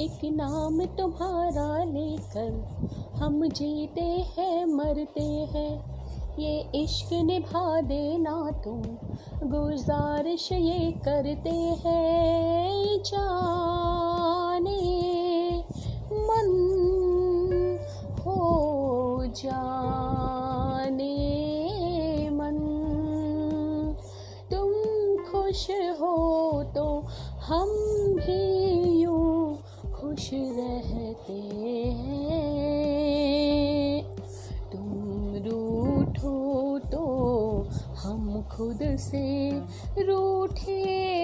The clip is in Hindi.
एक नाम तुम्हारा लेकर हम जीते हैं, मरते हैं। ये इश्क निभा देना तुम, गुजारिश ये करते हैं। जाने मन हो जाने मन। तुम खुश हो तो हम रहते हैं तुम रूठो तो हम खुद से रूठे।